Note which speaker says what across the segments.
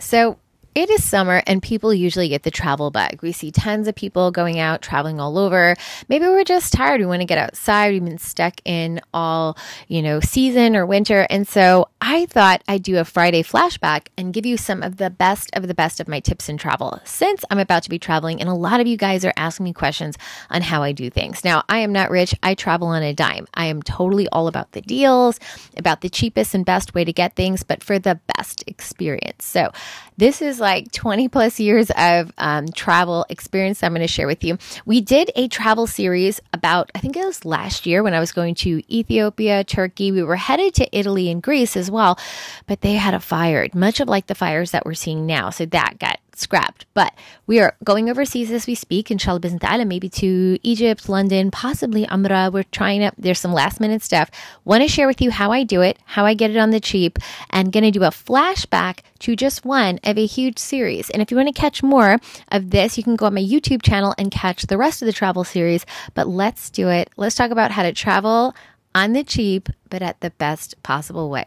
Speaker 1: So, it is summer and people usually get the travel bug. We see tons of people going out, traveling all over. Maybe we're just tired. We want to get outside. We've been stuck in all, you know, season or winter. And so I thought I'd do a Friday flashback and give you some of the best of the best of my tips in travel since I'm about to be traveling. And a lot of you guys are asking me questions on how I do things. Now, I am not rich. I travel on a dime. I am totally all about the deals, about the cheapest and best way to get things, but for the best experience. So this is like 20 plus years of um, travel experience I'm going to share with you. We did a travel series about, I think it was last year when I was going to Ethiopia, Turkey. We were headed to Italy and Greece as well, but they had a fire, much of like the fires that we're seeing now. So that got scrapped. But we are going overseas as we speak, inshallah bismillah, maybe to Egypt, London, possibly Umrah. We're trying to, there's some last minute stuff. Want to share with you how I do it, how I get it on the cheap, and going to do a flashback to just one of a huge series. And if you want to catch more of this, you can go on my YouTube channel and catch the rest of the travel series. But let's do it. Let's talk about how to travel on the cheap, but at the best possible way.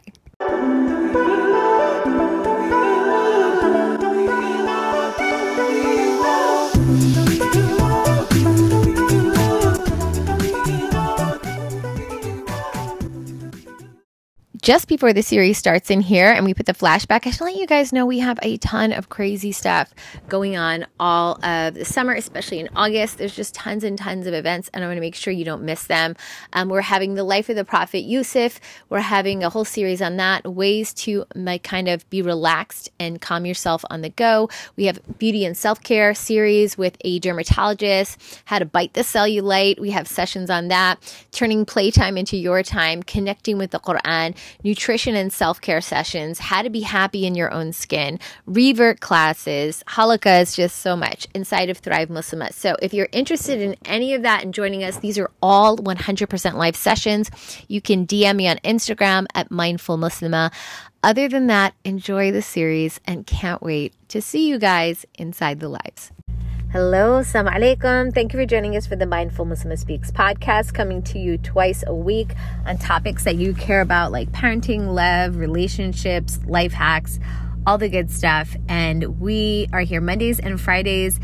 Speaker 1: Just before the series starts in here and we put the flashback, I should let you guys know we have a ton of crazy stuff going on all of the summer, especially in August. There's just tons and tons of events, and I want to make sure you don't miss them. Um, we're having the life of the Prophet Yusuf. We're having a whole series on that, ways to like, kind of be relaxed and calm yourself on the go. We have beauty and self care series with a dermatologist, how to bite the cellulite. We have sessions on that, turning playtime into your time, connecting with the Quran nutrition and self care sessions, how to be happy in your own skin, revert classes. Halakha is just so much inside of Thrive Muslima. So if you're interested in any of that and joining us, these are all 100% live sessions. You can DM me on Instagram at Mindful Muslima. Other than that, enjoy the series and can't wait to see you guys inside the lives. Hello, Assalamu alaikum. Thank you for joining us for the Mindful Muslim Speaks podcast, coming to you twice a week on topics that you care about, like parenting, love, relationships, life hacks, all the good stuff. And we are here Mondays and Fridays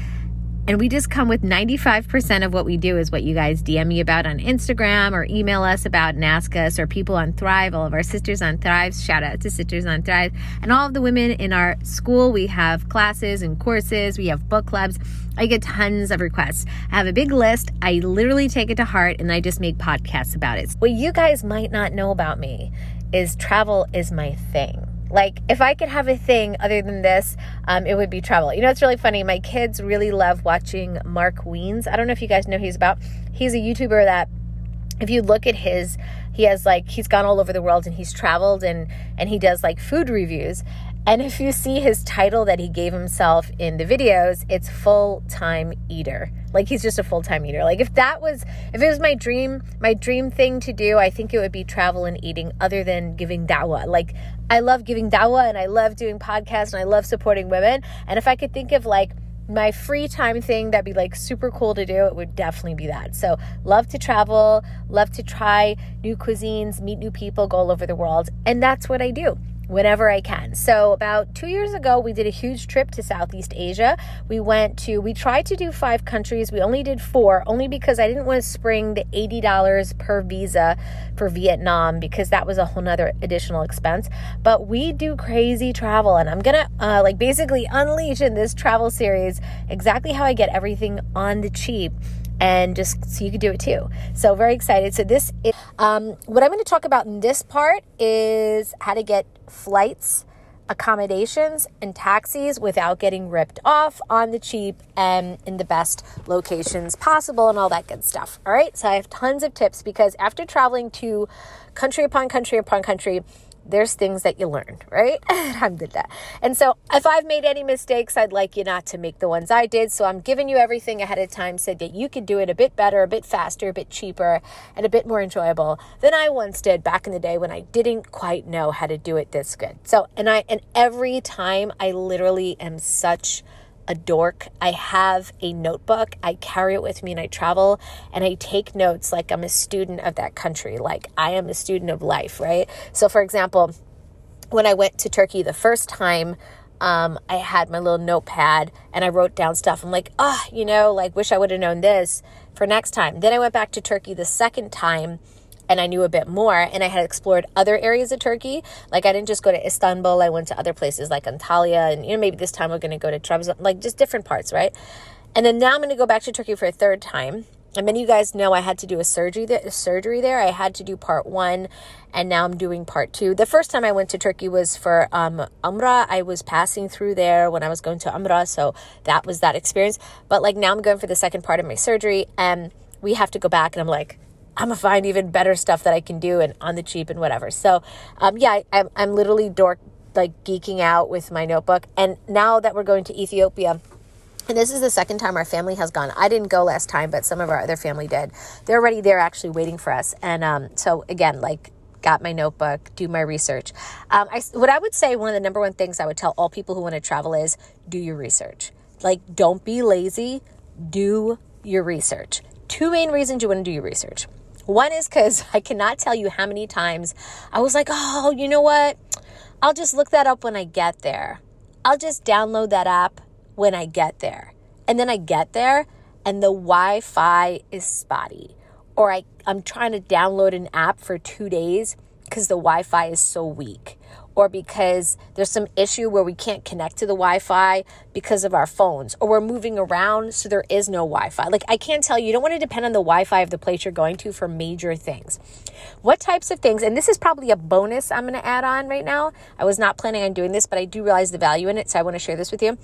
Speaker 1: and we just come with 95% of what we do is what you guys DM me about on Instagram or email us about and ask us, or people on Thrive, all of our sisters on Thrive. Shout out to Sisters on Thrive. And all of the women in our school, we have classes and courses, we have book clubs. I get tons of requests. I have a big list. I literally take it to heart and I just make podcasts about it. What you guys might not know about me is travel is my thing. Like, if I could have a thing other than this, um, it would be travel. You know, it's really funny. My kids really love watching Mark Wiens. I don't know if you guys know who he's about. He's a YouTuber that, if you look at his, he has like he's gone all over the world and he's traveled and and he does like food reviews. And if you see his title that he gave himself in the videos, it's full time eater. Like he's just a full time eater. Like if that was, if it was my dream, my dream thing to do, I think it would be travel and eating other than giving dawah. Like I love giving dawah and I love doing podcasts and I love supporting women. And if I could think of like, my free time thing that'd be like super cool to do, it would definitely be that. So, love to travel, love to try new cuisines, meet new people, go all over the world. And that's what I do whenever I can. So, about two years ago, we did a huge trip to Southeast Asia. We went to, we tried to do five countries. We only did four, only because I didn't want to spring the $80 per visa for Vietnam because that was a whole nother additional expense. But we do crazy travel, and I'm gonna uh, like basically unleash in this travel series exactly how I get everything on the cheap and just so you could do it too. So very excited. So this is um, what I'm going to talk about in this part is how to get flights, accommodations, and taxis without getting ripped off on the cheap and in the best locations possible and all that good stuff. All right. So I have tons of tips because after traveling to country upon country upon country, there's things that you learn, right? Alhamdulillah. And so if I've made any mistakes, I'd like you not to make the ones I did. So I'm giving you everything ahead of time so that you could do it a bit better, a bit faster, a bit cheaper, and a bit more enjoyable than I once did back in the day when I didn't quite know how to do it this good. So, and I, and every time I literally am such a dork. I have a notebook. I carry it with me and I travel and I take notes like I'm a student of that country, like I am a student of life, right? So, for example, when I went to Turkey the first time, um, I had my little notepad and I wrote down stuff. I'm like, ah, oh, you know, like wish I would have known this for next time. Then I went back to Turkey the second time and I knew a bit more and I had explored other areas of Turkey. Like I didn't just go to Istanbul, I went to other places like Antalya and you know maybe this time we're going to go to Trabzon, like just different parts, right? And then now I'm going to go back to Turkey for a third time. And many of you guys know I had to do a surgery there, a surgery there. I had to do part one, and now I'm doing part two. The first time I went to Turkey was for um, Umrah. I was passing through there when I was going to Umrah, so that was that experience. But like now I'm going for the second part of my surgery, and we have to go back, and I'm like, I'm gonna find even better stuff that I can do and on the cheap and whatever. So, um, yeah, I, I'm, I'm literally dork like geeking out with my notebook. And now that we're going to Ethiopia, and this is the second time our family has gone. I didn't go last time, but some of our other family did. They're already there, actually waiting for us. And um, so again, like got my notebook, do my research. Um, I, what I would say, one of the number one things I would tell all people who want to travel is do your research. Like, don't be lazy, do your research. Two main reasons you want to do your research. One is because I cannot tell you how many times I was like, oh, you know what? I'll just look that up when I get there. I'll just download that app when I get there. And then I get there and the Wi Fi is spotty. Or I, I'm trying to download an app for two days because the Wi Fi is so weak or because there's some issue where we can't connect to the Wi-Fi because of our phones, or we're moving around so there is no Wi-Fi. Like I can't tell you, you don't want to depend on the Wi-Fi of the place you're going to for major things. What types of things, and this is probably a bonus I'm going to add on right now. I was not planning on doing this, but I do realize the value in it, so I want to share this with you.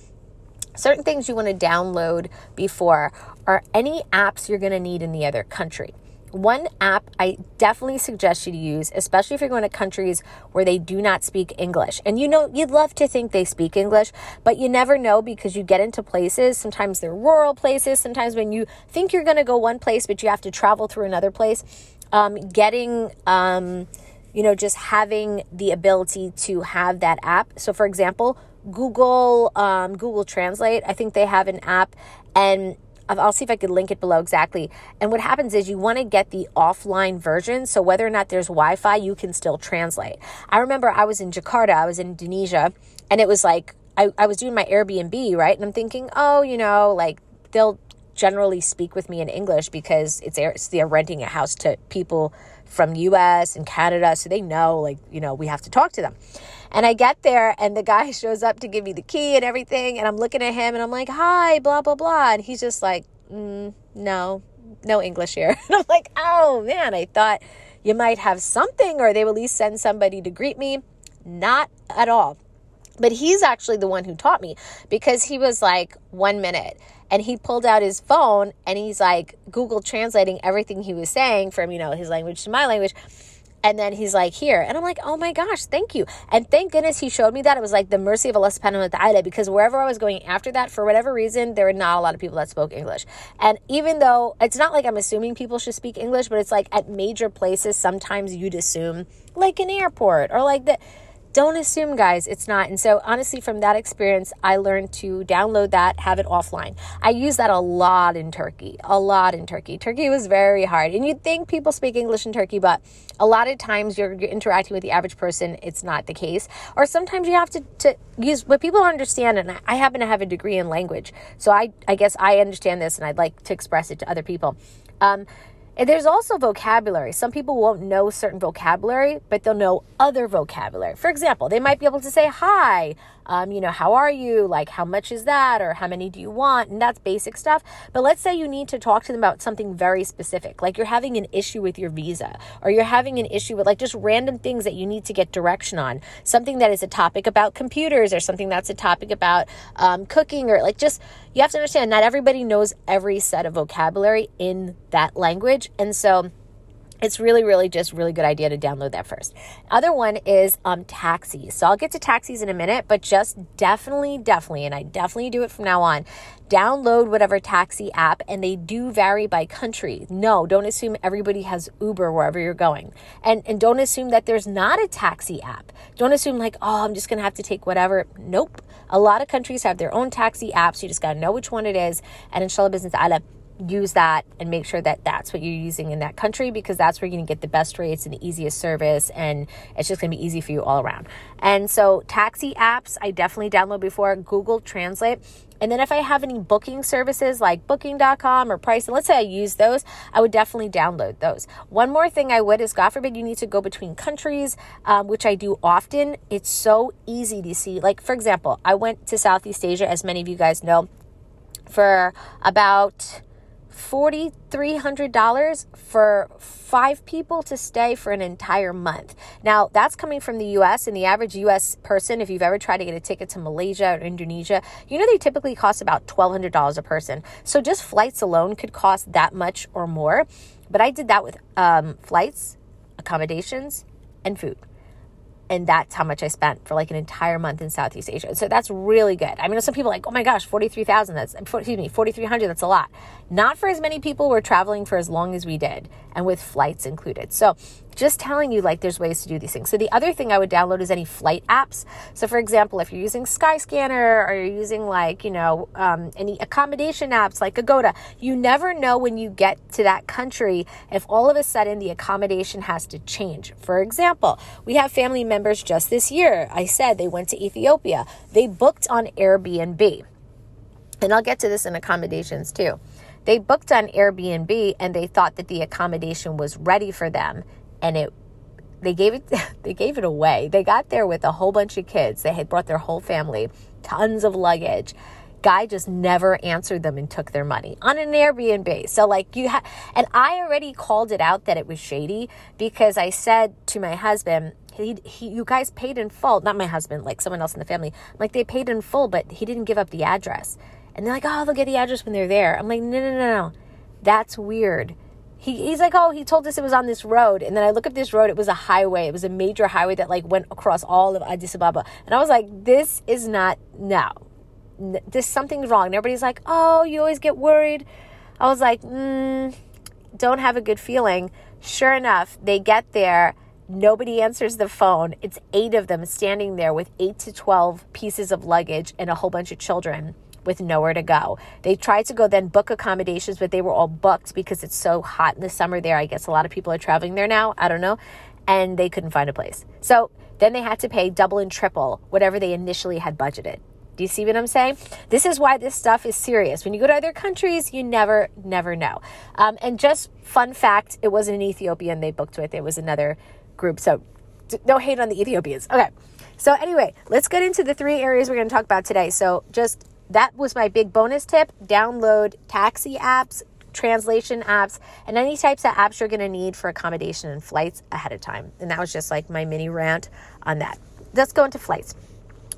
Speaker 1: Certain things you want to download before are any apps you're going to need in the other country. One app I definitely suggest you to use, especially if you're going to countries where they do not speak English. And you know, you'd love to think they speak English, but you never know because you get into places. Sometimes they're rural places. Sometimes when you think you're going to go one place, but you have to travel through another place, um, getting, um, you know, just having the ability to have that app. So, for example, Google um, Google Translate, I think they have an app, and I'll see if I could link it below exactly. And what happens is you want to get the offline version. So whether or not there's Wi Fi, you can still translate. I remember I was in Jakarta, I was in Indonesia, and it was like, I, I was doing my Airbnb, right? And I'm thinking, oh, you know, like they'll generally speak with me in English because it's, it's they're renting a house to people from US and Canada. So they know, like, you know, we have to talk to them. And I get there and the guy shows up to give me the key and everything. And I'm looking at him and I'm like, hi, blah, blah, blah. And he's just like, mm, no, no English here. And I'm like, oh man, I thought you might have something or they will at least send somebody to greet me. Not at all. But he's actually the one who taught me because he was like, one minute. And he pulled out his phone and he's like Google translating everything he was saying from, you know, his language to my language. And then he's like, here. And I'm like, oh my gosh, thank you. And thank goodness he showed me that. It was like the mercy of Allah subhanahu wa ta'ala because wherever I was going after that, for whatever reason, there were not a lot of people that spoke English. And even though it's not like I'm assuming people should speak English, but it's like at major places, sometimes you'd assume, like an airport or like the don't assume, guys, it's not. And so, honestly, from that experience, I learned to download that, have it offline. I use that a lot in Turkey, a lot in Turkey. Turkey was very hard. And you'd think people speak English in Turkey, but a lot of times you're, interacting with the average person, it's not the case. Or sometimes you have to, to use what people understand. And I happen to have a degree in language. So I, I guess I understand this and I'd like to express it to other people. Um, and there's also vocabulary. Some people won't know certain vocabulary, but they'll know other vocabulary. For example, they might be able to say hi, um, you know, how are you? Like, how much is that? Or how many do you want? And that's basic stuff. But let's say you need to talk to them about something very specific, like you're having an issue with your visa, or you're having an issue with like just random things that you need to get direction on, something that is a topic about computers, or something that's a topic about um, cooking, or like just, you have to understand, not everybody knows every set of vocabulary in that language. And so, it's really really just really good idea to download that first. Other one is um taxis. So i'll get to taxis in a minute but just definitely definitely and i definitely do it from now on download whatever taxi app and they do vary by country. No don't assume everybody has uber wherever you're going. And and don't assume that there's not a taxi app. Don't assume like oh i'm just gonna have to take whatever. Nope. A lot of countries have their own taxi apps. You just gotta know which one it is. And inshallah business use that and make sure that that's what you're using in that country because that's where you're going to get the best rates and the easiest service and it's just going to be easy for you all around. And so taxi apps I definitely download before Google Translate. And then if I have any booking services like booking.com or price, and let's say I use those, I would definitely download those. One more thing I would is God forbid you need to go between countries, um, which I do often. It's so easy to see. Like, for example, I went to Southeast Asia, as many of you guys know, for about $4,300 for five people to stay for an entire month. Now, that's coming from the US, and the average US person, if you've ever tried to get a ticket to Malaysia or Indonesia, you know they typically cost about $1,200 a person. So just flights alone could cost that much or more. But I did that with um, flights, accommodations, and food and that's how much I spent for like an entire month in Southeast Asia. So that's really good. I mean, some people like, oh my gosh, 43,000, that's, excuse me, 4,300, that's a lot. Not for as many people were traveling for as long as we did and with flights included. So just telling you like there's ways to do these things. So the other thing I would download is any flight apps. So for example, if you're using Skyscanner or you're using like, you know, um, any accommodation apps like Agoda, you never know when you get to that country if all of a sudden the accommodation has to change. For example, we have family members just this year. I said they went to Ethiopia. They booked on Airbnb. And I'll get to this in accommodations too. They booked on Airbnb and they thought that the accommodation was ready for them and it they gave it they gave it away. They got there with a whole bunch of kids. They had brought their whole family, tons of luggage. Guy just never answered them and took their money on an Airbnb. So like you had and I already called it out that it was shady because I said to my husband, he, he, you guys paid in full. Not my husband, like someone else in the family. like, they paid in full, but he didn't give up the address. And they're like, oh, they'll get the address when they're there. I'm like, no, no, no, no. That's weird he, he's like, oh, he told us it was on this road. And then I look up this road. It was a highway. It was a major highway that like went across all of Addis Ababa. And I was like, this is not, no, this something's wrong. And everybody's like, oh, you always get worried. I was like, mm, don't have a good feeling. Sure enough, they get there. Nobody answers the phone. It's eight of them standing there with eight to 12 pieces of luggage and a whole bunch of children with nowhere to go. They tried to go then book accommodations, but they were all booked because it's so hot in the summer there. I guess a lot of people are traveling there now. I don't know. And they couldn't find a place. So then they had to pay double and triple whatever they initially had budgeted. Do you see what I'm saying? This is why this stuff is serious. When you go to other countries, you never, never know. Um, and just fun fact, it wasn't an Ethiopian they booked with, it was another group. So no hate on the Ethiopians. Okay. So, anyway, let's get into the three areas we're going to talk about today. So, just that was my big bonus tip. Download taxi apps, translation apps, and any types of apps you're going to need for accommodation and flights ahead of time. And that was just like my mini rant on that. Let's go into flights.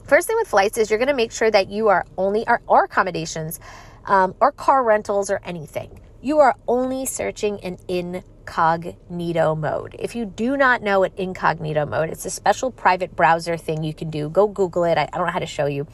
Speaker 1: First thing with flights is you're going to make sure that you are only, or, or accommodations, um, or car rentals, or anything. You are only searching in incognito mode. If you do not know what incognito mode, it's a special private browser thing you can do. Go Google it. I, I don't know how to show you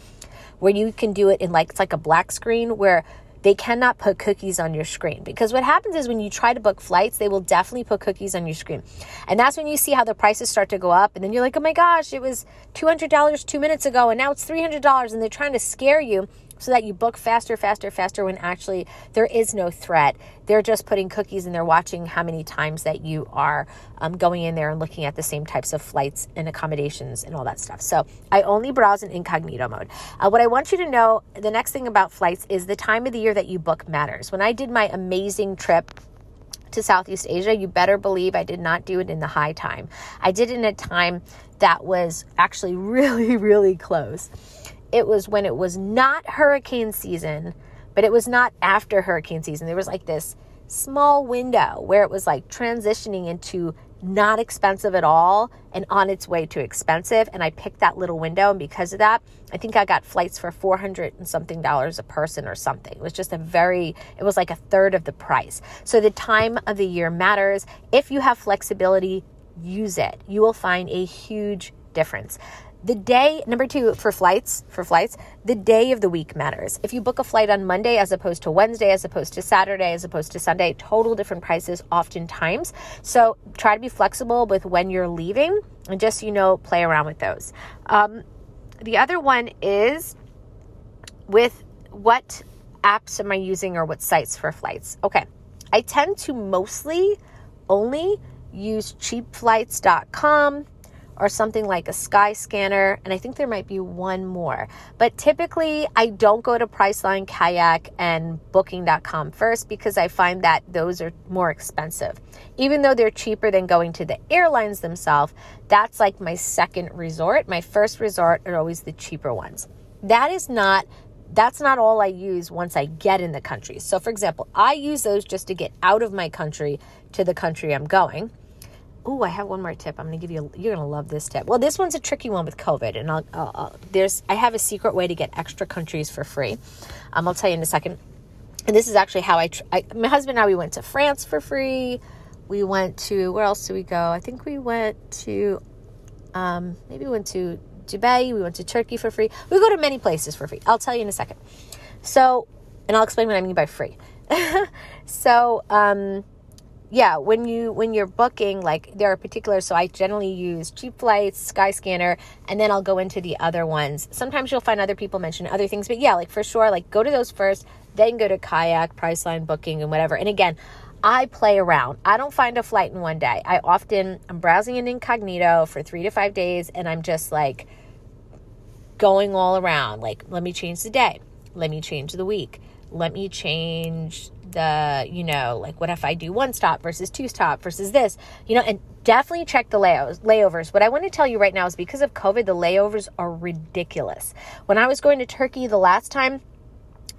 Speaker 1: where you can do it in like it's like a black screen where they cannot put cookies on your screen. Because what happens is when you try to book flights they will definitely put cookies on your screen. And that's when you see how the prices start to go up and then you're like oh my gosh it was $200 two minutes ago and now it's $300 and they're trying to scare you so that you book faster, faster, faster when actually there is no threat. They're just putting cookies and they're watching how many times that you are um, going in there and looking at the same types of flights and accommodations and all that stuff. So I only browse in incognito mode. Uh, what I want you to know the next thing about flights is the time of the year that you book matters. When I did my amazing trip, to Southeast Asia, you better believe I did not do it in the high time. I did it in a time that was actually really, really close it was when it was not hurricane season, but it was not after hurricane season. There was like this small window where it was like transitioning into not expensive at all and on its way to expensive. And I picked that little window. And because of that, I think I got flights for 400 and something dollars a person or something. It was just a very, it was like a third of the price. So the time of the year matters. If you have flexibility, use it. You will find a huge difference the day number two for flights for flights the day of the week matters if you book a flight on monday as opposed to wednesday as opposed to saturday as opposed to sunday total different prices oftentimes so try to be flexible with when you're leaving and just you know play around with those um, the other one is with what apps am I using or what sites for flights? Okay. I tend to mostly only use cheapflights.com or something like a Skyscanner, and I think there might be one more. But typically, I don't go to Priceline, Kayak, and Booking.com first because I find that those are more expensive. Even though they're cheaper than going to the airlines themselves, that's like my second resort. My first resort are always the cheaper ones. That is not that's not all I use once I get in the country. So, for example, I use those just to get out of my country to the country I'm going. Oh, I have one more tip. I'm going to give you. A, you're going to love this tip. Well, this one's a tricky one with COVID, and I'll, I'll, I'll, there's. I have a secret way to get extra countries for free. Um, I'll tell you in a second. And this is actually how I, tr- I. My husband and I we went to France for free. We went to where else did we go? I think we went to. Um, maybe we went to Dubai. We went to Turkey for free. We go to many places for free. I'll tell you in a second. So, and I'll explain what I mean by free. so, um, yeah, when you when you're booking, like there are particular. So I generally use cheap flights, Skyscanner, and then I'll go into the other ones. Sometimes you'll find other people mention other things, but yeah, like for sure, like go to those first, then go to Kayak, Priceline, Booking, and whatever. And again, I play around. I don't find a flight in one day. I often I'm browsing in incognito for 3 to 5 days and I'm just like going all around. Like let me change the day. Let me change the week. Let me change the, you know, like what if I do one stop versus two stop versus this, you know, and definitely check the layovers. layovers. What I want to tell you right now is because of COVID, the layovers are ridiculous. When I was going to Turkey the last time,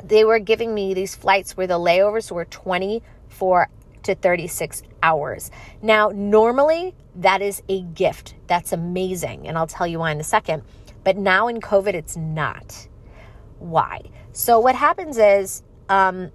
Speaker 1: they were giving me these flights where the layovers were 24 to 36 hours. Now, normally that is a gift. That's amazing. And I'll tell you why in a second. But now in COVID, it's not. Why? So, what happens is, um,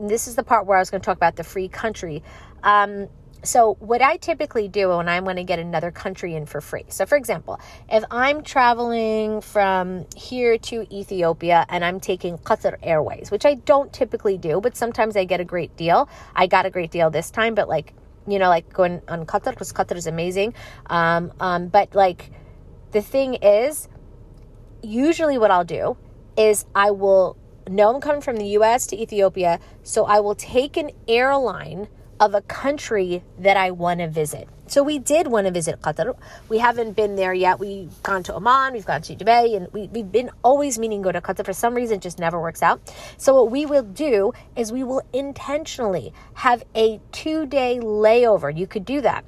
Speaker 1: this is the part where I was going to talk about the free country. Um, so, what I typically do when I want to get another country in for free. So, for example, if I'm traveling from here to Ethiopia and I'm taking Qatar Airways, which I don't typically do, but sometimes I get a great deal. I got a great deal this time, but like, you know, like going on Qatar because Qatar is amazing. Um, um, but like, the thing is, usually what I'll do is I will know I'm coming from the US to Ethiopia, so I will take an airline of a country that I want to visit. So we did want to visit Qatar. We haven't been there yet. We've gone to Oman, we've gone to Dubai, and we, we've been always meaning to go to Qatar. For some reason, just never works out. So what we will do is we will intentionally have a two day layover. You could do that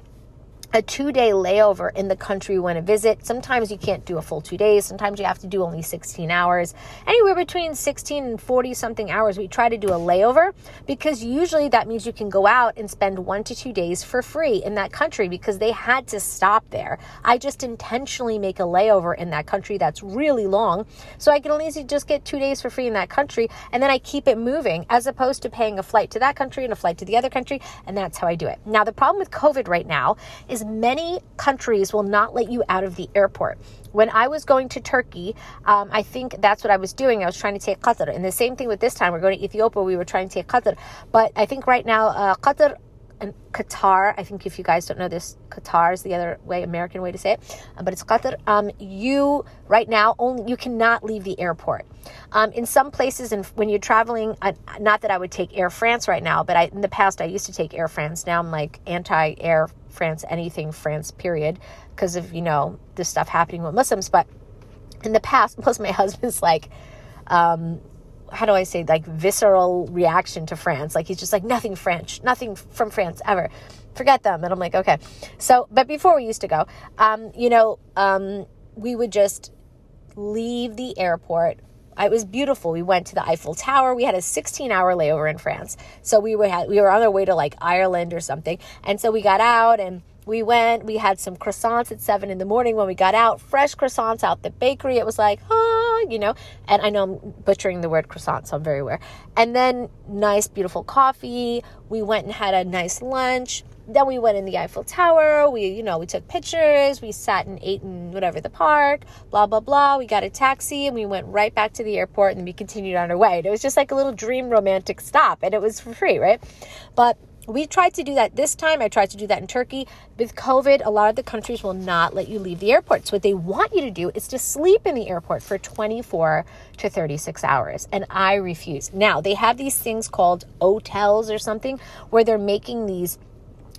Speaker 1: a two day layover in the country you want to visit. Sometimes you can't do a full two days. Sometimes you have to do only 16 hours. Anywhere between 16 and 40 something hours, we try to do a layover because usually that means you can go out and spend one to two days for free in that country because they had to stop there. I just intentionally make a layover in that country that's really long. So I can at least just get two days for free in that country and then I keep it moving as opposed to paying a flight to that country and a flight to the other country. And that's how I do it. Now, the problem with COVID right now is many countries will not let you out of the airport. When I was going to Turkey, um, I think that's what I was doing. I was trying to take Qatar. And the same thing with this time. We're going to Ethiopia. We were trying to take Qatar. But I think right now, uh, Qatar and Qatar, I think if you guys don't know this, Qatar is the other way, American way to say it, uh, but it's Qatar. Um, you right now only you cannot leave the airport. Um, in some places, and when you're traveling, uh, not that I would take Air France right now, but I, in the past I used to take Air France. Now I'm like anti Air France, anything France, period, because of you know this stuff happening with Muslims. But in the past, plus my husband's like. Um, how do I say, like visceral reaction to France. Like he's just like, nothing French, nothing from France ever. Forget them. And I'm like, okay. So, but before we used to go, um, you know, um, we would just leave the airport. It was beautiful. We went to the Eiffel Tower. We had a 16 hour layover in France. So we were, we were on our way to like Ireland or something. And so we got out and we went, we had some croissants at seven in the morning when we got out, fresh croissants out the bakery. It was like, ah, you know, and I know I'm butchering the word croissant, so I'm very aware. And then nice, beautiful coffee. We went and had a nice lunch. Then we went in the Eiffel Tower. We, you know, we took pictures. We sat and ate in whatever the park, blah, blah, blah. We got a taxi and we went right back to the airport and we continued on our way. It was just like a little dream romantic stop and it was for free, right? But
Speaker 2: We tried to do that this time. I tried to do that in Turkey. With COVID, a lot of the countries will not let you leave the airport. So, what they want you to do is to sleep in the airport for 24 to 36 hours. And I refuse. Now, they have these things called hotels or something where they're making these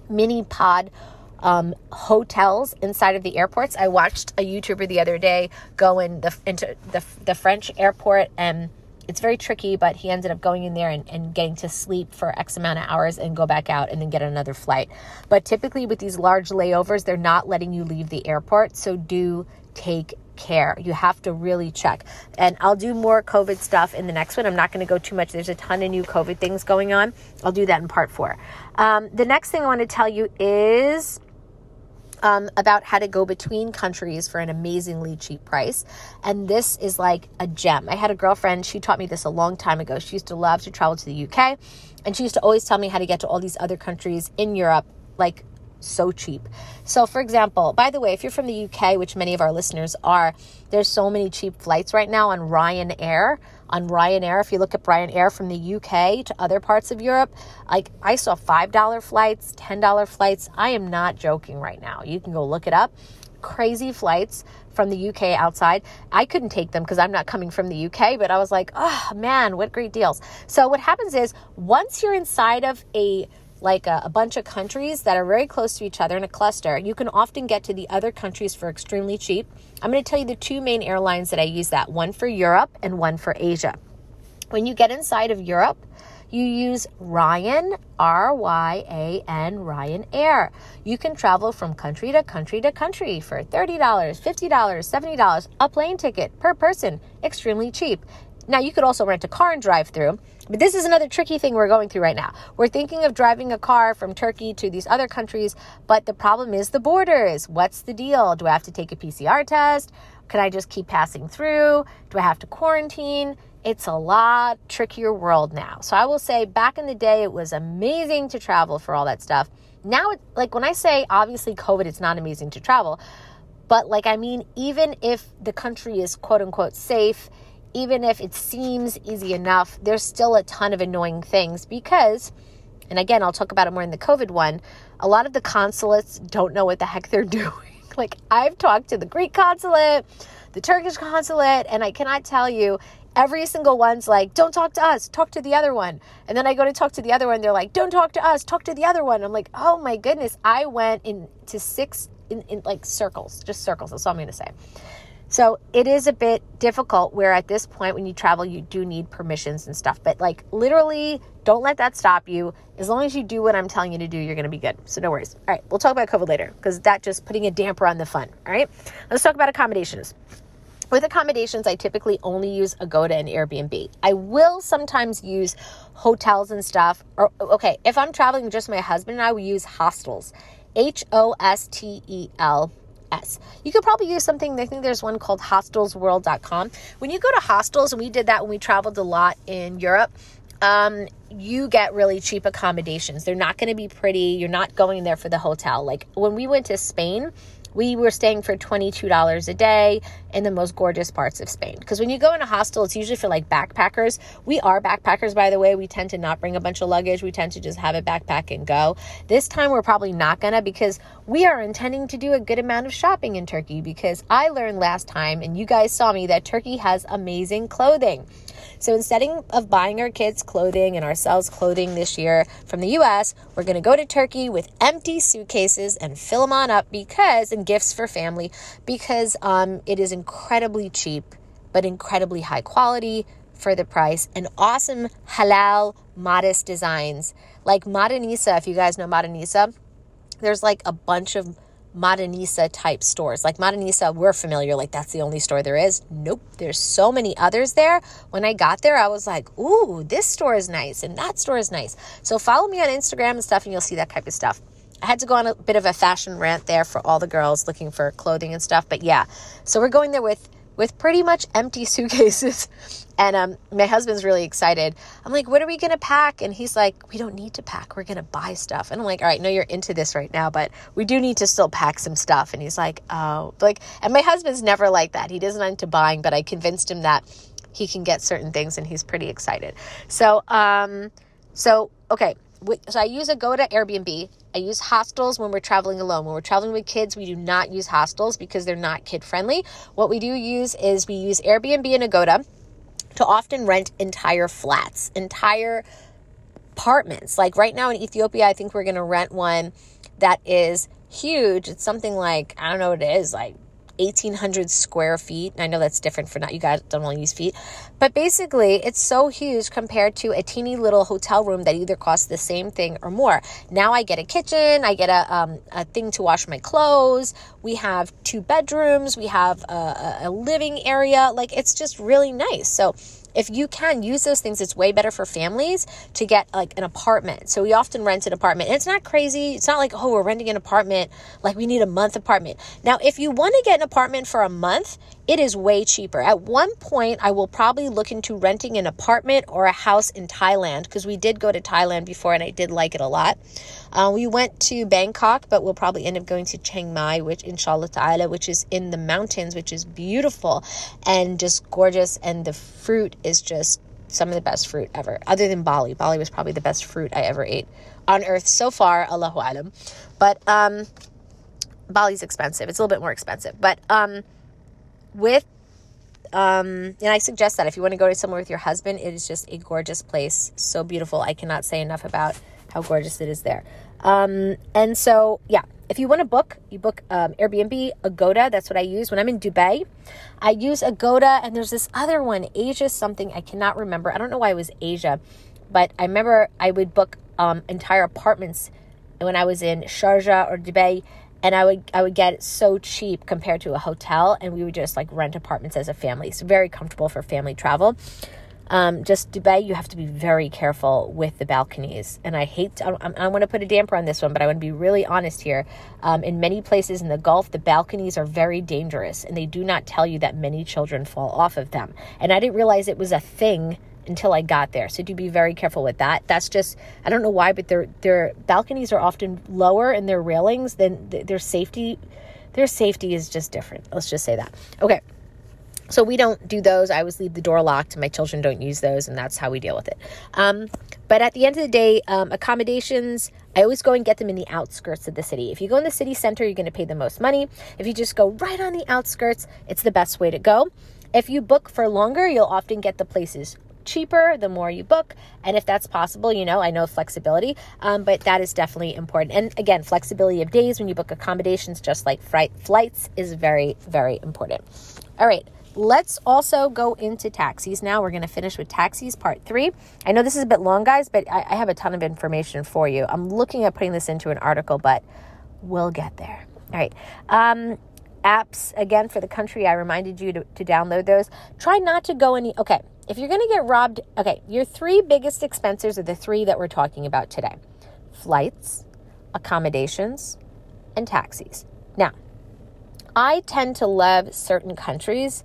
Speaker 2: mini pod um, hotels inside of the airports. I watched a YouTuber the other day go in the, into the, the French airport and it's very tricky, but he ended up going in there and, and getting to sleep for X amount of hours and go back out and then get another flight. But typically, with these large layovers, they're not letting you leave the airport. So do take care. You have to really check. And I'll do more COVID stuff in the next one. I'm not going to go too much. There's a ton of new COVID things going on. I'll do that in part four. Um, the next thing I want to tell you is um, about how to go between countries for an amazingly cheap price. And this is like a gem. I had a girlfriend, she taught me this a long time ago. She used to love to travel to the UK, and she used to always tell me how to get to all these other countries in Europe, like so cheap. So, for example, by the way, if you're from the UK, which many of our listeners are, there's so many cheap flights right now on Ryanair on Ryanair. If you look at Ryanair from the UK to other parts of Europe, like I saw $5 flights, $10 flights. I am not joking right now. You can go look it up. Crazy flights from the UK outside. I couldn't take them because I'm not coming from the UK, but I was like, oh man, what great deals. So, what happens is once you're inside of a like a, a, bunch of countries that are very close to each other in a cluster, you can often get to the other countries for extremely cheap. I'm going to tell you the two main airlines that I use that one for Europe and one for Asia. When you get inside of Europe, you use Ryan, R Y A N, Ryan Air. You can travel from country to country to country for $30, $50, $70, a plane ticket per person, extremely cheap. Now, you could also rent a car and drive through, but this is another tricky thing we're going through right now. We're thinking of driving a car from Turkey to these other countries, but the problem is the borders. What's the deal? Do I have to take a PCR test? Can I just keep passing through? Do I have to quarantine? It's a lot trickier world now. So I will say back in the day, it was amazing to travel for all that stuff. Now, it, like when I say obviously COVID, it's not amazing to travel. But like, I mean, even if the country is quote unquote safe, even if it seems easy enough, there's still a ton of annoying things because, and again, I'll talk about it more in the COVID one, a lot of the consulates don't know what the heck they're doing. like, I've talked to the Greek consulate, the Turkish consulate, and I cannot tell you, every single one's like, don't talk to us, talk to the other one. And then I go to talk to the other one, they're like, don't talk to us, talk to the other one. I'm like, oh my goodness, I went into six, in, in like circles, just circles, that's all I'm gonna say. So it is a bit difficult where at this point, when you travel, you do need permissions and stuff. But like literally, don't let that stop you. As long as you do what I'm telling you to do, you're going to be good. So no worries. All right, we'll talk about COVID later because that just putting a damper on the fun. All right, let's talk about accommodations. With accommodations, I typically only use Agoda and Airbnb. I will sometimes use hotels and stuff. Or okay, if I'm traveling just my husband and I, will use hostels. H O S T E L S. You could probably use something, I think there's one called hostelsworld.com. When you go to hostels, and we did that when we traveled a lot in Europe, um, you get really cheap accommodations. They're not going to be pretty. You're not going there for the hotel. Like when we went to Spain, we were staying for $22 a day in the most gorgeous parts of Spain. Because when you go in a hostel, it's usually for like backpackers. We are backpackers, by the way. We tend to not bring a bunch of luggage. We tend to just have a backpack and go. This time, we're probably not gonna because we are intending to do a good amount of shopping in Turkey because I learned last time, and you guys saw me, that Turkey has amazing clothing. So instead of buying our kids clothing and ourselves clothing this year from the US, we're going to go to Turkey with empty suitcases and fill them on up because, and gifts for family, because um, it is incredibly cheap, but incredibly high quality for the price and awesome halal modest designs. Like Modanisa, if you guys know Modanisa, there's like a bunch of Modanisa type stores. Like Modanisa, we're familiar, like that's the only store there is. Nope, there's so many others there. When I got there, I was like, ooh, this store is nice and that store is nice. So follow me on Instagram and stuff, and you'll see that type of stuff. I had to go on a bit of a fashion rant there for all the girls looking for clothing and stuff, but yeah. So we're going there with with pretty much empty suitcases. And um, my husband's really excited. I'm like, what are we going to pack? And he's like, we don't need to pack. We're going to buy stuff. And I'm like, all right, no, you're into this right now, but we do need to still pack some stuff. And he's like, oh, like, and my husband's never like that. He doesn't into buying, but I convinced him that he can get certain things and he's pretty excited. So, um, so, okay so I use Agoda Airbnb. I use hostels when we're traveling alone. When we're traveling with kids, we do not use hostels because they're not kid friendly. What we do use is we use Airbnb and Agoda to often rent entire flats, entire apartments. Like right now in Ethiopia, I think we're going to rent one that is huge. It's something like, I don't know what it is, like 1800 square feet. I know that's different for not you guys don't to use feet, but basically it's so huge compared to a teeny little hotel room that either costs the same thing or more. Now I get a kitchen, I get a um, a thing to wash my clothes. We have two bedrooms, we have a, a living area. Like it's just really nice. So if you can use those things, it's way better for families to get like an apartment. So we often rent an apartment. And it's not crazy. It's not like, oh, we're renting an apartment, like we need a month apartment. Now, if you want to get an apartment for a month, it is way cheaper. At one point, I will probably look into renting an apartment or a house in Thailand because we did go to Thailand before and I did like it a lot. Uh, we went to Bangkok, but we'll probably end up going to Chiang Mai, which inshallah ta'ala, which is in the mountains, which is beautiful and just gorgeous. And the fruit is just some of the best fruit ever, other than Bali. Bali was probably the best fruit I ever ate on earth so far, Allahu Alam. But um, Bali's expensive. It's a little bit more expensive. But um, with um, and I suggest that if you want to go to somewhere with your husband, it is just a gorgeous place. So beautiful. I cannot say enough about how gorgeous it is there. Um, and so, yeah, if you want to book, you book um, Airbnb, Agoda. That's what I use when I'm in Dubai. I use Agoda, and there's this other one, Asia something. I cannot remember. I don't know why it was Asia, but I remember I would book um, entire apartments when I was in Sharjah or Dubai and I would I would get it so cheap compared to a hotel, and we would just like rent apartments as a family. It's very comfortable for family travel. Um, just Dubai, you have to be very careful with the balconies. And I hate, I want to put a damper on this one, but I want to be really honest here. Um, in many places in the Gulf, the balconies are very dangerous, and they do not tell you that many children fall off of them. And I didn't realize it was a thing until I got there. So do be very careful with that. That's just I don't know why, but their their balconies are often lower in their railings than their safety. Their safety is just different. Let's just say that. Okay. So we don't do those. I always leave the door locked. My children don't use those, and that's how we deal with it. Um, but at the end of the day, um, accommodations, I always go and get them in the outskirts of the city. If you go in the city center, you're going to pay the most money. If you just go right on the outskirts, it's the best way to go. If you book for longer, you'll often get the places cheaper the more you book. And if that's possible, you know, I know flexibility, um, but that is definitely important. And again, flexibility of days when you book accommodations, just like flight, flights, is very, very important. All right. Let's also go into taxis now. We're going to finish with taxis part three. I know this is a bit long, guys, but I, I have a ton of information for you. I'm looking at putting this into an article, but we'll get there. All right. Um, apps again for the country i reminded you to, to download those try not to go any okay if you're going to get robbed, okay, your three biggest expenses are the three that we're talking about today flights, accommodations, and taxis. Now, I tend to love certain countries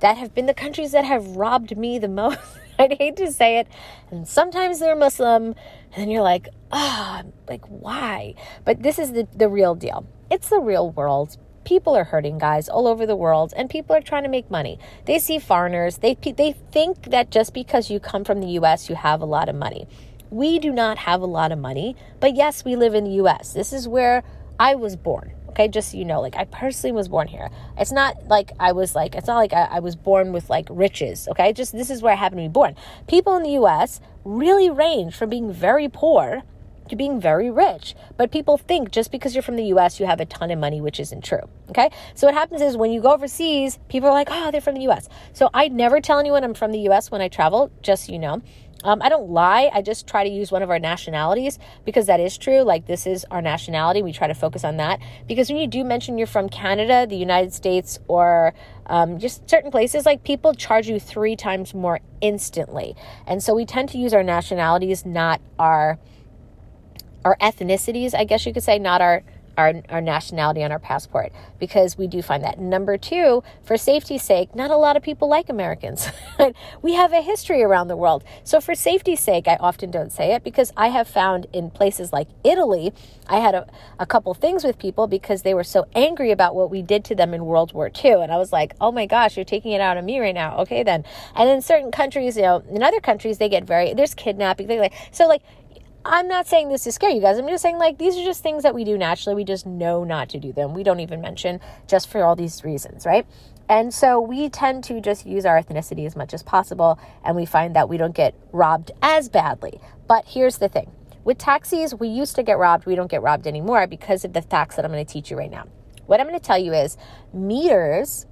Speaker 2: that have been the countries that have robbed me the most. I'd hate to say it. And sometimes they're Muslim, and you're like, ah, oh, like, why? But this is the, the real deal. It's the real world people are hurting guys all over the world and people are trying to make money. They see foreigners they they think that just because you come from the US you have a lot of money. We do not have a lot of money but yes we live in the US this is where I was born okay? Just so you know like I personally was born here. It's not like I was like it's not like I, I was born with like riches okay? Just this is where I happen to be born. People in the US really range from being very poor to being very rich. But people think just because you're from the US, you have a ton of money, which isn't true. Okay. So what happens is when you go overseas, people are like, oh, they're from the US. So I never tell anyone I'm from the US when I travel, just so you know. Um, I don't lie. I just try to use one of our nationalities because that is true. Like, this is our nationality. We try to focus on that. Because when you do mention you're from Canada, the United States, or um, just certain places, like people charge you three times more instantly. And so we tend to use our nationalities, not our our ethnicities, I guess you could say, not our our, our nationality on our passport because we do find that. Number two, for safety's sake, not a lot of people like Americans. we have a history around the world. So, for safety's sake, I often don't say it because I have found in places like Italy, I had a, a couple things with people because they were so angry about what we did to them in World War II. And I was like, oh my gosh, you're taking it out on me right now. Okay, then. And in certain countries, you know, in other countries, they get very, there's kidnapping. They like, so like, I'm not saying this to scare you guys. I'm just saying, like, these are just things that we do naturally. We just know not to do them. We don't even mention just for all these reasons, right? And so we tend to just use our ethnicity as much as possible, and we find that we don't get robbed as badly. But here's the thing with taxis, we used to get robbed. We don't get robbed anymore because of the facts that I'm going to teach you right now. What I'm going to tell you is meters,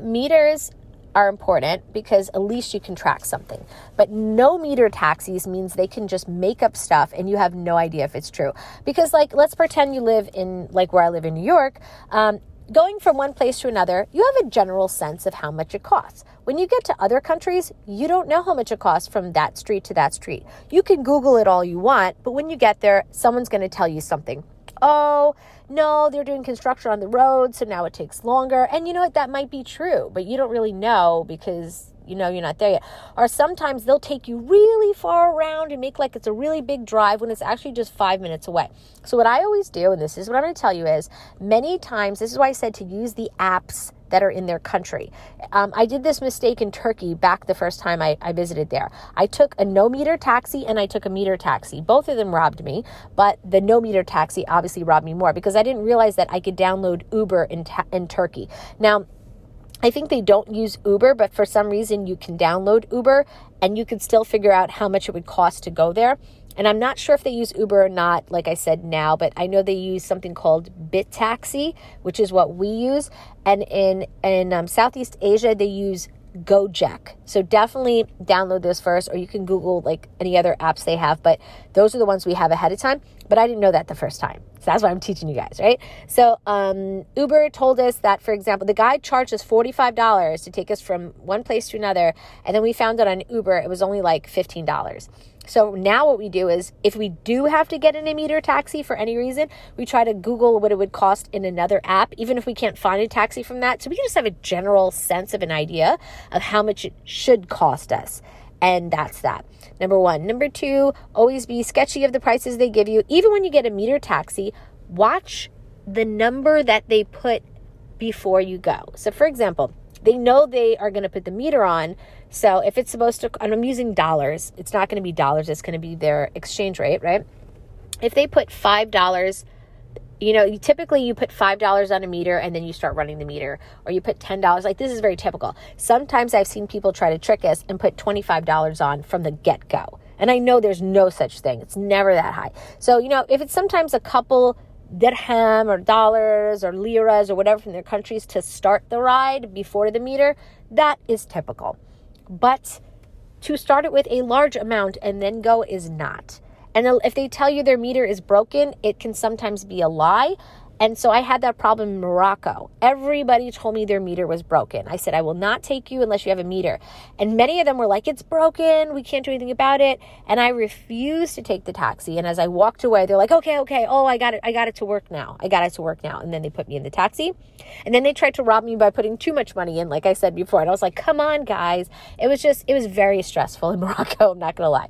Speaker 2: meters are important because at least you can track something. But no meter taxis means they can just make up stuff and you have no idea if it's true. Because, like, let's pretend you live in, like, where I live in New York. Um, going from one place to another, you have a general sense of how much it costs. When you get to other countries, you don't know how much it costs from that street to that street. You can Google it all you want, but when you get there, someone's going to tell you something. Oh, no, they're doing construction on the road, so now it takes longer. And you know what? That might be true, but you don't really know because you know you're not there yet. Or sometimes they'll take you really far around and make like it's a really big drive when it's actually just five minutes away. So, what I always do, and this is what I'm going to tell you, is many times, this is why I said to use the apps that are in their country. Um, I did this mistake in Turkey back the first time I, I visited there. I took a no meter taxi and I took a meter taxi. Both of them robbed me, but the no meter taxi obviously robbed me more because I didn't realize that I could download Uber in, ta- in Turkey. Now, I think they don't use Uber, but for some reason you can download Uber and you can still figure out how much it would cost to go there. And I'm not sure if they use Uber or not, like I said now, but I know they use something called BiTaksi, which is what we use. And in in um, Southeast Asia, they use Gojek. So definitely download this first, or you can Google like any other apps they have. But those are the ones we have ahead of time. But I didn't know that the first time. So that's why I'm teaching you guys, right? So um, Uber told us that, for example, the guy charged us $45 to take us from one place to another. And then we found out on Uber it was only like $15. So now what we do is if we do have to get in a meter taxi for any reason, we try to Google what it would cost in another app, even if we can't find a taxi from that. So we just have a general sense of an idea of how much it should cost us. And that's that. Number one. Number two, always be sketchy of the prices they give you. Even when you get a meter taxi, watch the number that they put before you go. So, for example, they know they are going to put the meter on. So, if it's supposed to, and I'm using dollars, it's not going to be dollars, it's going to be their exchange rate, right? If they put $5 you know, you typically you put five dollars on a meter and then you start running the meter, or you put ten dollars. Like this is very typical. Sometimes I've seen people try to trick us and put twenty five dollars on from the get go, and I know there's no such thing. It's never that high. So you know, if it's sometimes a couple dirham or dollars or liras or whatever from their countries to start the ride before the meter, that is typical. But to start it with a large amount and then go is not. And if they tell you their meter is broken, it can sometimes be a lie. And so I had that problem in Morocco. Everybody told me their meter was broken. I said, I will not take you unless you have a meter. And many of them were like, It's broken. We can't do anything about it. And I refused to take the taxi. And as I walked away, they're like, Okay, okay. Oh, I got it. I got it to work now. I got it to work now. And then they put me in the taxi. And then they tried to rob me by putting too much money in, like I said before. And I was like, Come on, guys. It was just, it was very stressful in Morocco. I'm not going to lie.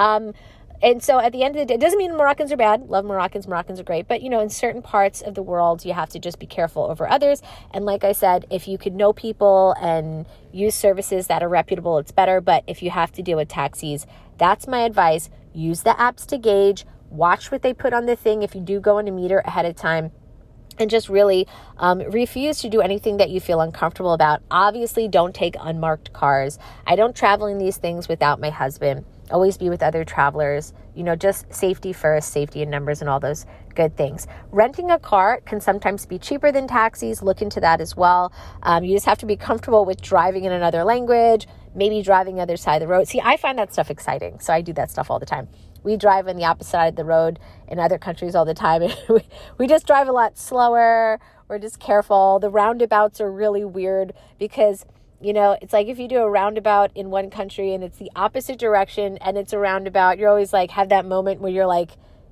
Speaker 2: Um, and so at the end of the day, it doesn't mean Moroccans are bad. Love Moroccans. Moroccans are great. But, you know, in certain parts of the world, you have to just be careful over others. And like I said, if you could know people and use services that are reputable, it's better. But if you have to deal with taxis, that's my advice. Use the apps to gauge. Watch what they put on the thing if you do go in a meter ahead of time and just really um, refuse to do anything that you feel uncomfortable about. Obviously, don't take unmarked cars. I don't travel in these things without my husband always be with other travelers, you know, just safety first, safety in numbers, and all those good things. Renting a car can sometimes be cheaper than taxis. Look into that as well. Um, you just have to be comfortable with driving in another language, maybe driving the other side of the road. See, I find that stuff exciting, so I do that stuff all the time. We drive on the opposite side of the road in other countries all the time. we, we just drive a lot slower. We're just careful. The roundabouts are really weird because you know, it's like if you do a roundabout in one country and it's the opposite direction and it's a roundabout, you're always like have that moment where you're like,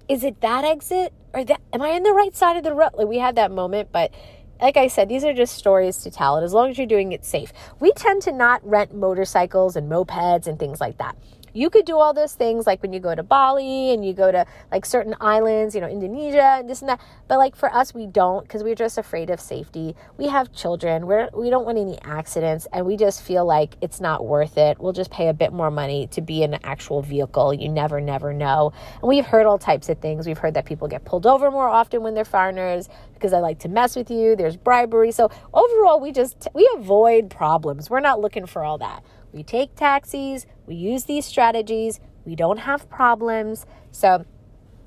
Speaker 2: is it that exit or that am I on the right side of the road? Like we have that moment, but like I said, these are just stories to tell. And as long as you're doing it safe, we tend to not rent motorcycles and mopeds and things like that. You could do all those things like when you go to Bali and you go to like certain islands, you know, Indonesia and this and that. But like for us, we don't because we're just afraid of safety. We have children. We're we don't want any accidents, and we just feel like it's not worth it. We'll just pay a bit more money to be in an actual vehicle. You never, never know. And we've heard all types of things. We've heard that people get pulled over more often when they're foreigners because I like to mess with you. There's bribery. So overall, we just we avoid problems. We're not looking for all that. We take taxis. We use these strategies. We don't have problems. So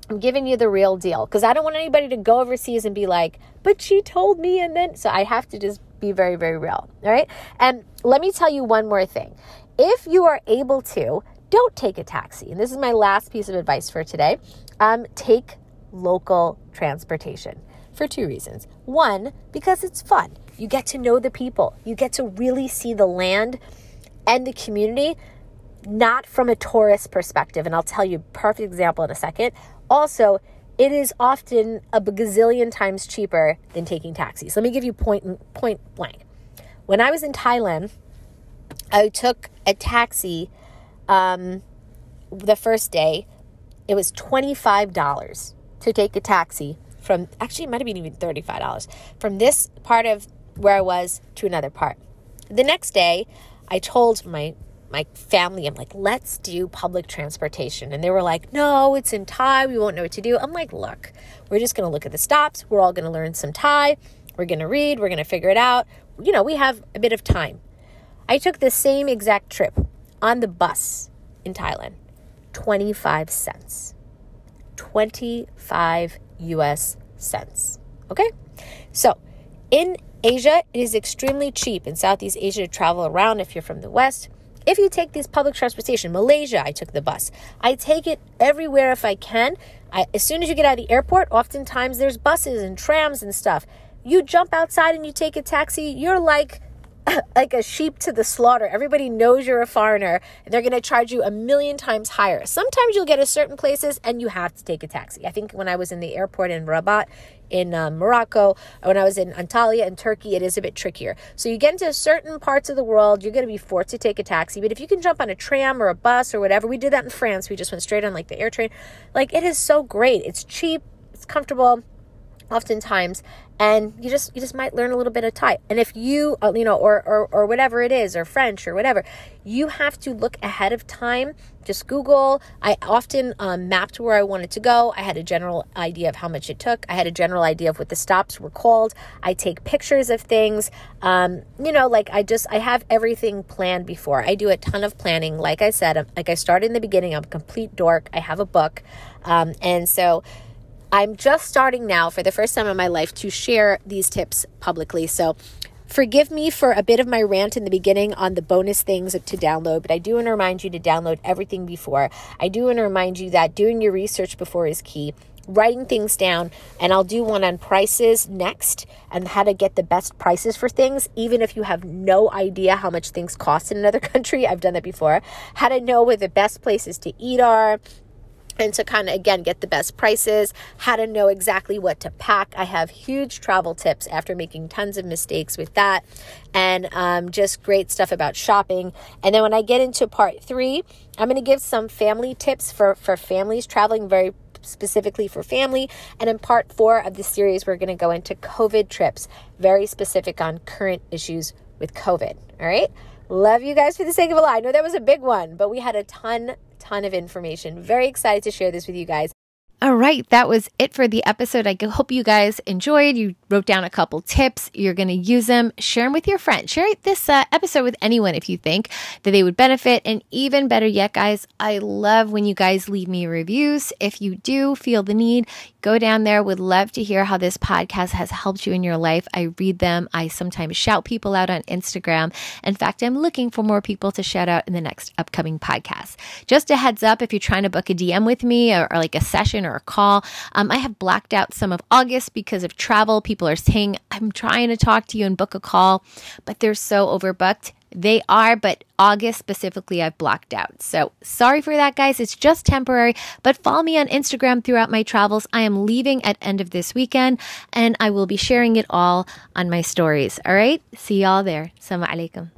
Speaker 2: I'm giving you the real deal because I don't want anybody to go overseas and be like, but she told me, and then so I have to just be very, very real. All right. And let me tell you one more thing. If you are able to, don't take a taxi. And this is my last piece of advice for today. Um, take local transportation for two reasons. One, because it's fun. You get to know the people, you get to really see the land and the community, not from a tourist perspective. And I'll tell you a perfect example in a second. Also, it is often a gazillion times cheaper than taking taxis. Let me give you point point blank. When I was in Thailand, I took a taxi um, the first day. It was twenty five dollars to take a taxi from actually it might have been even $35 from this part of where I was to another part. The next day, I told my my family, I'm like, let's do public transportation. And they were like, no, it's in Thai. We won't know what to do. I'm like, look, we're just going to look at the stops. We're all going to learn some Thai. We're going to read. We're going to figure it out. You know, we have a bit of time. I took the same exact trip on the bus in Thailand, 25 cents. 25 US cents. Okay? So, in Asia, it is extremely cheap in Southeast Asia to travel around if you're from the West. If you take these public transportation, Malaysia, I took the bus. I take it everywhere if I can. I, as soon as you get out of the airport, oftentimes there's buses and trams and stuff. You jump outside and you take a taxi, you're like like a sheep to the slaughter. Everybody knows you're a foreigner and they're going to charge you a million times higher. Sometimes you'll get to certain places and you have to take a taxi. I think when I was in the airport in Rabat in uh, Morocco, when I was in Antalya in Turkey, it is a bit trickier. So you get into certain parts of the world, you're going to be forced to take a taxi. But if you can jump on a tram or a bus or whatever, we did that in France. We just went straight on like the air train. Like it is so great. It's cheap, it's comfortable oftentimes and you just you just might learn a little bit of Thai. And if you uh, you know or, or or whatever it is or French or whatever, you have to look ahead of time. Just Google. I often um, mapped where I wanted to go. I had a general idea of how much it took. I had a general idea of what the stops were called. I take pictures of things. Um, you know, like I just I have everything planned before. I do a ton of planning. Like I said, I'm, like I started in the beginning. I'm a complete dork. I have a book, um, and so I'm just starting now for the first time in my life to share these tips publicly. So forgive me for a bit of my rant in the beginning on the bonus things to download, but I do want to remind you to download everything before. I do want to remind you that doing your research before is key. Writing things down, and I'll do one on prices next and how to get the best prices for things, even if you have no idea how much things cost in another country. I've done that before. How to know where the best places to eat are, and to kind of again get the best prices, how to know exactly what to pack. I have huge travel tips after making tons of mistakes with that, and um, just great stuff about shopping. And then when I get into part three, I'm going to give some family tips for for families traveling very specifically for family. And in part four of the series, we're going to go into COVID trips, very specific on current issues with COVID. All right. Love you guys for the sake of Allah. I know that was a big one, but we had a ton ton of information. Very excited to share this with you guys.
Speaker 1: All right, that was it for the episode. I hope you guys enjoyed. You wrote down a couple tips. You're going to use them. Share them with your friends. Share this uh, episode with anyone if you think that they would benefit. And even better yet, guys, I love when you guys leave me reviews. If you do feel the need, go down there. Would love to hear how this podcast has helped you in your life. I read them. I sometimes shout people out on Instagram. In fact, I'm looking for more people to shout out in the next upcoming podcast. Just a heads up if you're trying to book a DM with me or, or like a session or or a call. Um, I have blacked out some of August because of travel. People are saying, I'm trying to talk to you and book a call, but they're so overbooked. They are, but August specifically, I've blocked out. So sorry for that, guys. It's just temporary, but follow me on Instagram throughout my travels. I am leaving at end of this weekend and I will be sharing it all on my stories. All right. See y'all there. Assalamu alaikum.